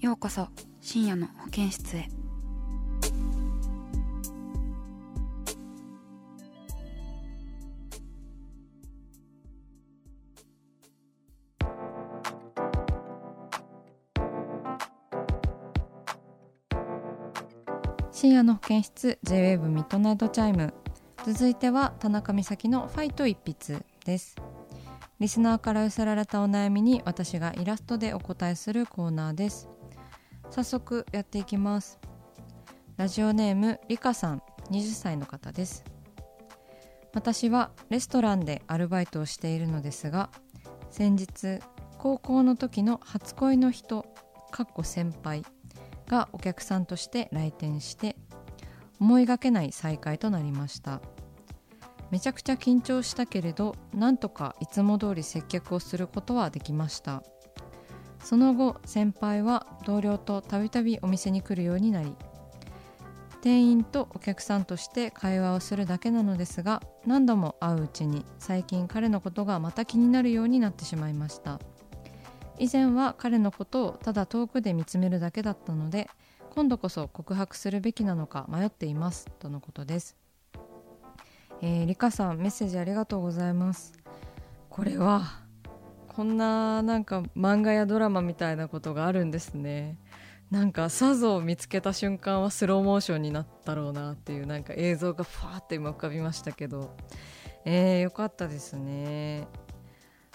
ようこそ深夜の保健室へ。深夜の保健室 J-WAVE ミッドナイトチャイム。続いては田中美咲のファイト一筆です。リスナーから寄せられたお悩みに私がイラストでお答えするコーナーです。早速やっていきます。ラジオネームリカさん。20歳の方です。私はレストランでアルバイトをしているのですが先日高校の時の初恋の人かっこ先輩がお客さんとして来店して思いがけない再会となりました。めちゃくちゃ緊張したけれどなんとかいつも通り接客をすることはできました。その後先輩は同僚とたびたびお店に来るようになり店員とお客さんとして会話をするだけなのですが何度も会ううちに最近彼のことがまた気になるようになってしまいました。以前は彼のことをただ遠くで見つめるだけだったので今度こそ告白するべきなのか迷っていますとのことです。えー、リカさんメッセージありがとうございます。これはこんななんか漫画やドラマみたいなことがあるんですね。なんかさぞを見つけた瞬間はスローモーションになったろうなっていうなんか映像がファーって今浮かびましたけど。えー、よかったですね。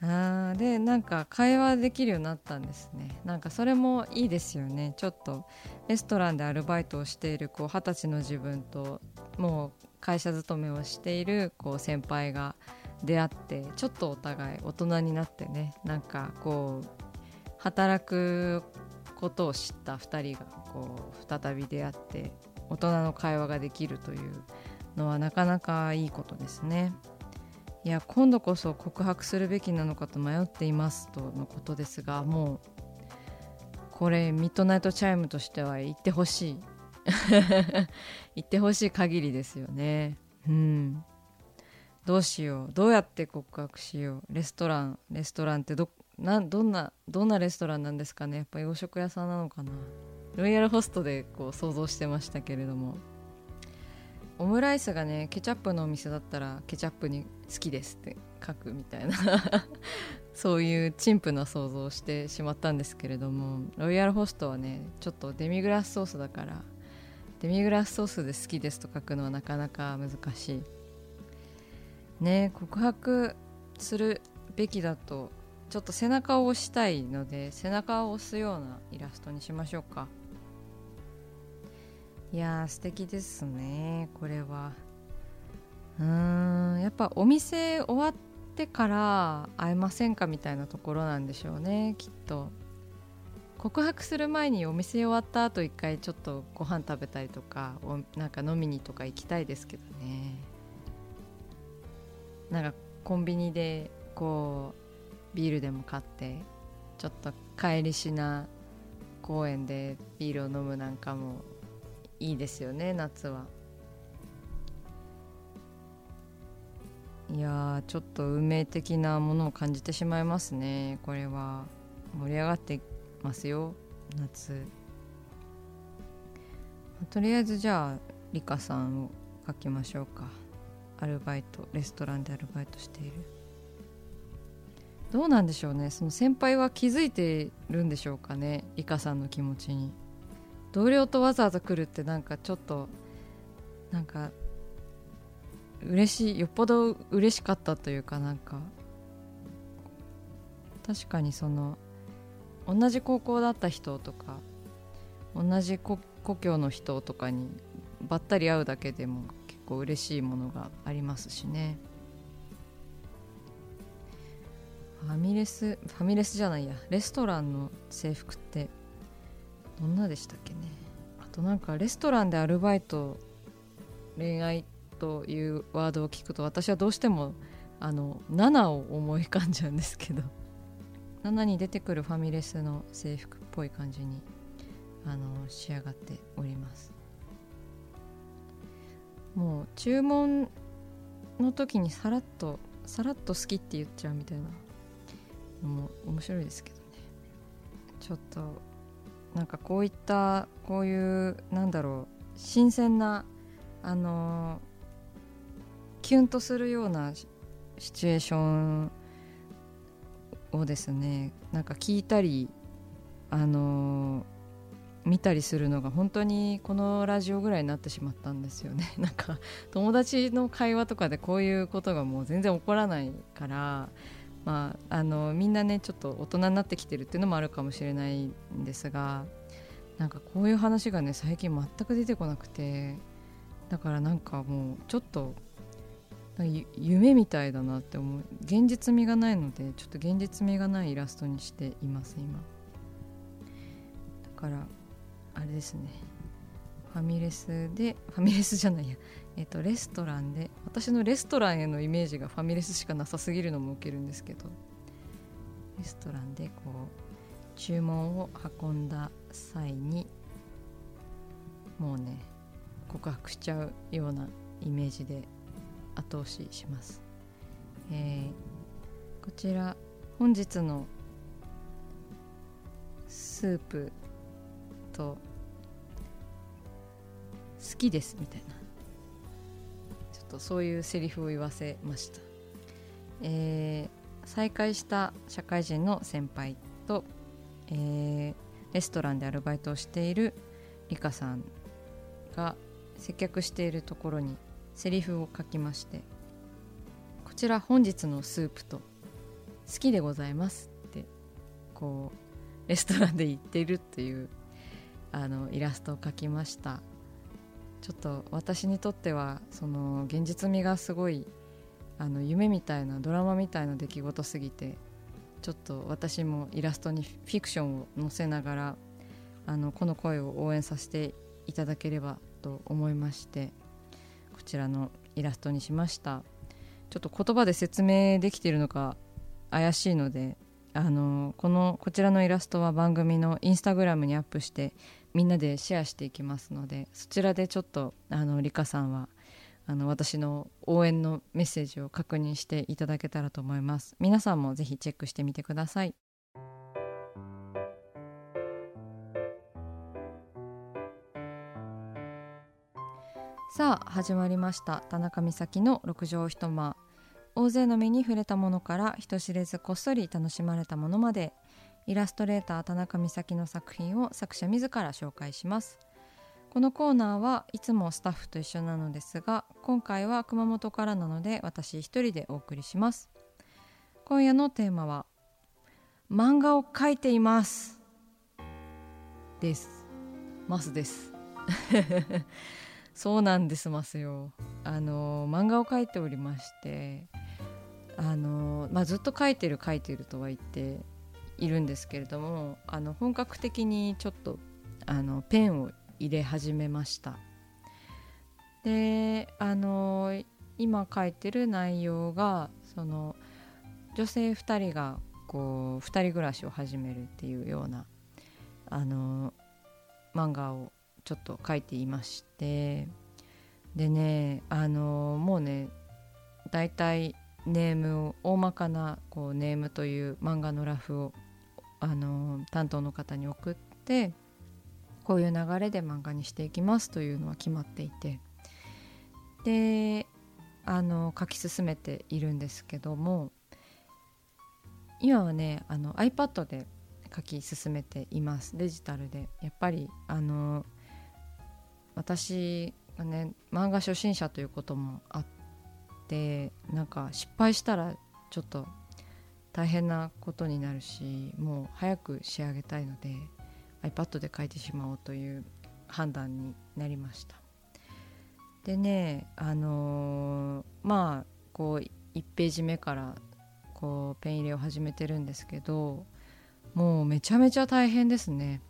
あーでなんか会話できるようになったんですね。なんかそれもいいですよね。ちょっとレストランでアルバイトをしている二十歳の自分ともう会社勤めをしているこう先輩が出会ってちょっとお互い大人になってねなんかこう働くことを知った2人がこう再び出会って大人の会話ができるというのはなかなかいいことですね。いや今度こそ告白するべきなのかと迷っていますとのことですがもうこれミッドナイトチャイムとしては言ってほしい言ってほしい限りですよねうんどうしよう。どうやって告白しよう。レストラン。レストランってどなどんなどんなレストランなんですかね。やっぱ洋食屋さんなのかな。ロイヤルホストでこう想像してましたけれども。オムライスがねケチャップのお店だったらケチャップに好きですって書くみたいな。そういう陳腐な想像をしてしまったんですけれども。ロイヤルホストはねちょっとデミグラスソースだからデミグラスソースで好きですと書くのはなかなか難しい。ね告白するべきだとちょっと背中を押したいので背中を押すようなイラストにしましょうか。いやー素敵ですねこれは。うーんやっぱお店終わってから会えませんかみたいなところなんでしょうねきっと。告白する前にお店終わった後一回ちょっとご飯食べたりとかなんか飲みにとか行きたいですけどね。なんかコンビニでこうビールでも買ってちょっと帰りしな公園でビールを飲むなんかもいいですよね夏は。いやちょっと運命的なものを感じてしまいますねこれは。盛り上がってますよ夏。とりあえずじゃあリカさんを書きましょうか。アルバイトレストランでアルバイトしている。どうなんでしょうね。その先輩は気づいてるんでしょうかね。イカさんの気持ちに。同僚とわざわざ来るってなんかちょっとなんか嬉しいよっぽど嬉しかったというかなんか確かにその同じ高校だった人とか同じ故郷の人とかにばったり会うだけでも構嬉しいものがありますしね。ファミレスファミレスじゃないや。レストランの制服ってどんなでしたっけね。あとなんかレストランでアルバイト恋愛というワードを聞くと私はどうしてもあの7を思い浮かんじゃうんですけど。7に出てくるファミレスの制服っぽい感じにあの仕上がっております。もう注文の時にさらっとさらっと好きって言っちゃうみたいなのも面白いですけどね。ちょっとなんかこういったこういうなんだろう新鮮なあのキュンとするようなシチュエーションをですねなんか聞いたりあの見たりするのが本当にこのラジオぐらいになってしまったんですよね。なんか友達の会話とかでこういうことがもう全然起こらないからまあ、あのみんなねちょっと大人になってきてるっていうのもあるかもしれないんですがなんかこういう話がね最近全く出てこなくてだからなんかもうちょっと夢みたいだなって思う。現実味がないのでちょっと現実味がないイラストにしています今。だからあれですね。ファミレスでファミレスじゃないや。えっと、レストランで私のレストランへのイメージがファミレスしかなさすぎるのも受けるんですけど。レストランでこう注文を運んだ際にもうね告白しちゃうようなイメージで後押しします、えー、こちら本日のスープと好きですみたいな。ちょっとそういうセリフを言わせました、えー、再会した社会人の先輩と、えー、レストランでアルバイトをしているリカさんが接客しているところにセリフを書きましてこちら本日のスープと好きでございますってこうレストランで言っているっていうあのイラストを描きました。ちょっと私にとってはその現実味がすごいあの夢みたいなドラマみたいな出来事すぎてちょっと私もイラストにフィクションを載せながらあのこの声を応援させていただければと思いましてこちらのイラストにしました。ちょっと言葉で説明できているのか怪しいのであのこのこちらのイラストは番組のインスタグラムにアップしてみんなでシェアしていきますのでそちらでちょっとあのリカさんはあの私の応援のメッセージを確認していただけたらと思います。皆さんもぜひチェックしてみてください。さあ始まりました。田中美咲の六畳一間。大勢の目に触れたものから人知れずこっそり楽しまれたものまで。イラストレーター田中美咲の作品を作者自ら紹介します。このコーナーはいつもスタッフと一緒なのですが今回は熊本からなので私一人でお送りします。今夜のテーマは漫画を描いています。です。ますです。そうなんですますよ。あの漫画を描いておりましてあの、まあ、ずっと描いてる描いてるとは言っているんですけれどもあの本格的にちょっとあのペンを入れ始めました。であの今書いてる内容がその女性2人がこう2人暮らしを始めるっていうようなあの漫画をちょっと書いていましてでねあのもうね大体ネームを大まかなこうネームという漫画のラフをあの担当の方に送ってこういう流れで漫画にしていきますというのは決まっていて。であの書き進めているんですけども今はねあの iPad で書き進めています。デジタルで。やっぱりあの私がね漫画初心者ということもあってなんか失敗したらちょっと大変なことになるしもう早く仕上げたいので iPad で書いてしまおうという判断になりました。でねあのー、まあこう1ページ目からこうペン入れを始めてるんですけどもうめちゃめちゃ大変ですね。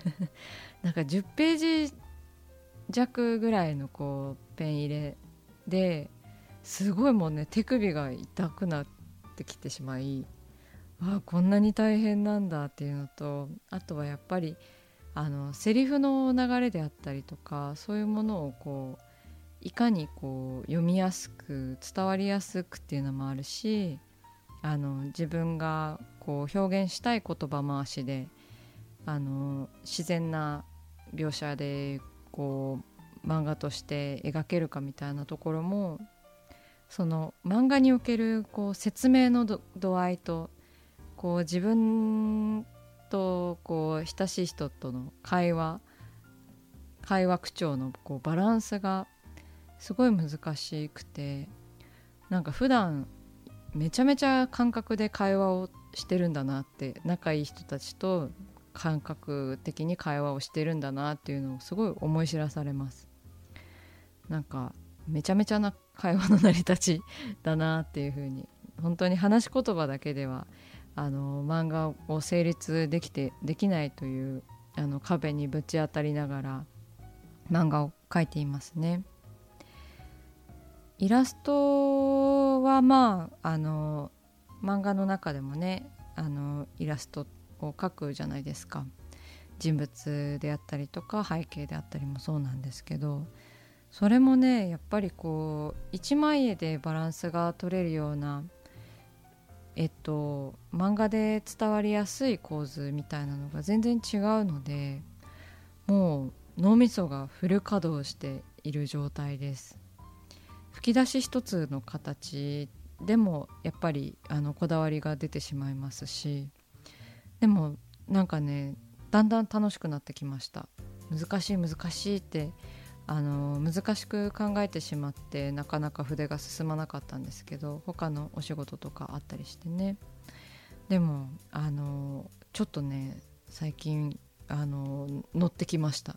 なんか10ページ弱ぐらいのこうペン入れですごいもうね手首が痛くなってきてしまいあこんなに大変なんだっていうのとあとはやっぱりあのセリフの流れであったりとかそういうものをこういかにこう読みやすく伝わりやすくっていうのもあるしあの自分がこう表現したい言葉回しであの自然な描写でこう漫画として描けるかみたいなところもその漫画におけるこう説明の度合いとこう自分とこう親しい人との会話会話口調のこうバランスがすごい難しくてなんか普段めちゃめちゃ感覚で会話をしてるんだなって仲いい人たちと感覚的に会話をしてるんだなっていうのをすごい思い知らされます。なんかめちゃめちゃな会話の成り立ちだなっていうふうに本当に話し言葉だけではあの漫画を成立できてできないというあの壁にぶち当たりながら漫画を描いていますね。イラストはまああの漫画の中でもねあのイラストを描くじゃないですか人物であったりとか背景であったりもそうなんですけどそれもねやっぱりこう一枚絵でバランスが取れるようなえっと漫画で伝わりやすい構図みたいなのが全然違うのでもう脳みそがフル稼働している状態です。吹き出し一つの形でもやっぱりあのこだわりが出てしまいますしでもなんかねだんだん楽しくなってきました。難しい難しいってあの難しく考えてしまってなかなか筆が進まなかったんですけど他のお仕事とかあったりしてね。でもあのちょっとね最近あの乗ってきました。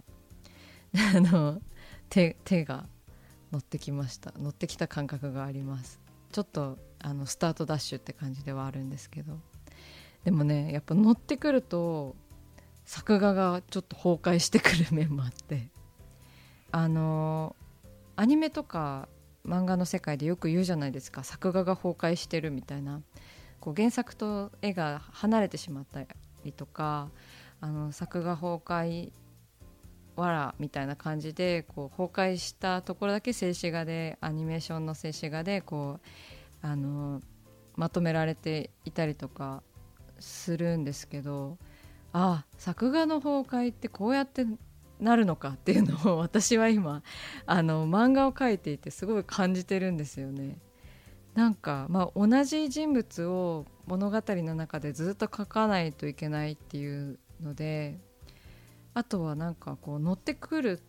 あの手手が乗ってきました。乗ってきた感覚があります。ちょっとあのスタートダッシュって感じではあるんですけど。でもねやっぱ乗ってくると作画がちょっと崩壊してくる面もあって。あのアニメとか漫画の世界でよく言うじゃないですか。作画が崩壊してるみたいな。こう原作と絵が離れてしまったりとかあの作画崩壊わらみたいな感じでこう崩壊したところだけ静止画でアニメーションの静止画でこうあのまとめられていたりとかするんですけどああ作画の崩壊ってこうやってなるのかっていうのを私は今 あの漫画を描いていてすごい感じてるんですよね。なんか、まあ、同じ人物を物語の中でずっと描かないといけないっていうのであとはなんかこう乗ってくる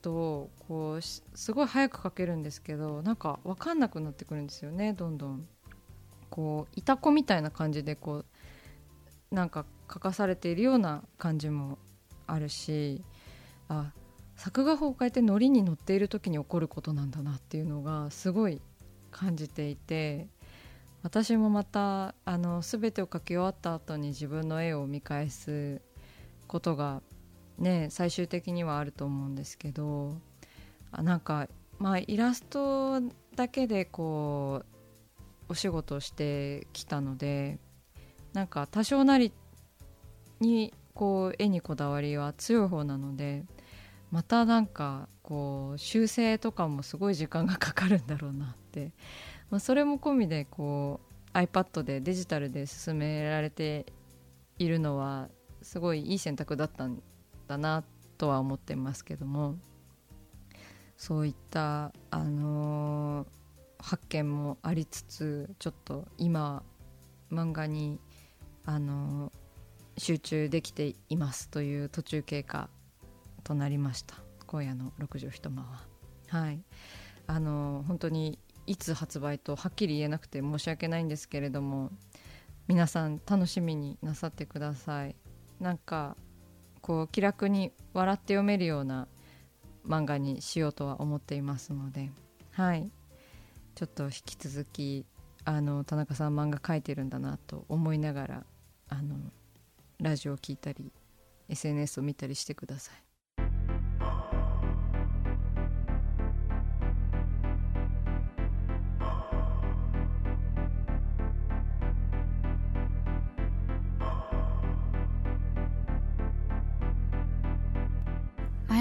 とこうすごい早く描けるんですけどなんか分かんなくなってくるんですよねどんどん。こういた子みたいな感じでこうなんか書かされているような感じもあるしあ作画崩壊ってノリに乗っている時に起こることなんだなっていうのがすごい感じていて私もまたあの全てを描き終わった後に自分の絵を見返すことがね最終的にはあると思うんですけどあなんかまあイラストだけでこうお仕事をしてきたのでなんか多少なりにこう絵にこだわりは強い方なのでまたなんかこう修正とかもすごい時間がかかるんだろうなって、まあ、それも込みでこう iPad でデジタルで進められているのはすごいいい選択だったんだなとは思ってますけども。そういったあのー、発見もありつつちょっと今漫画にあの集中できていますという途中経過となりました。今夜の6畳一間は。はい。あの本当にいつ発売とはっきり言えなくて申し訳ないんですけれども皆さん楽しみになさってください。なんかこう気楽に笑って読めるような漫画にしようとは思っていますので。はい。ちょっと引き続きあの田中さん漫画描いてるんだなと思いながらあのラジオを聞いたり SNS を見たりしてください。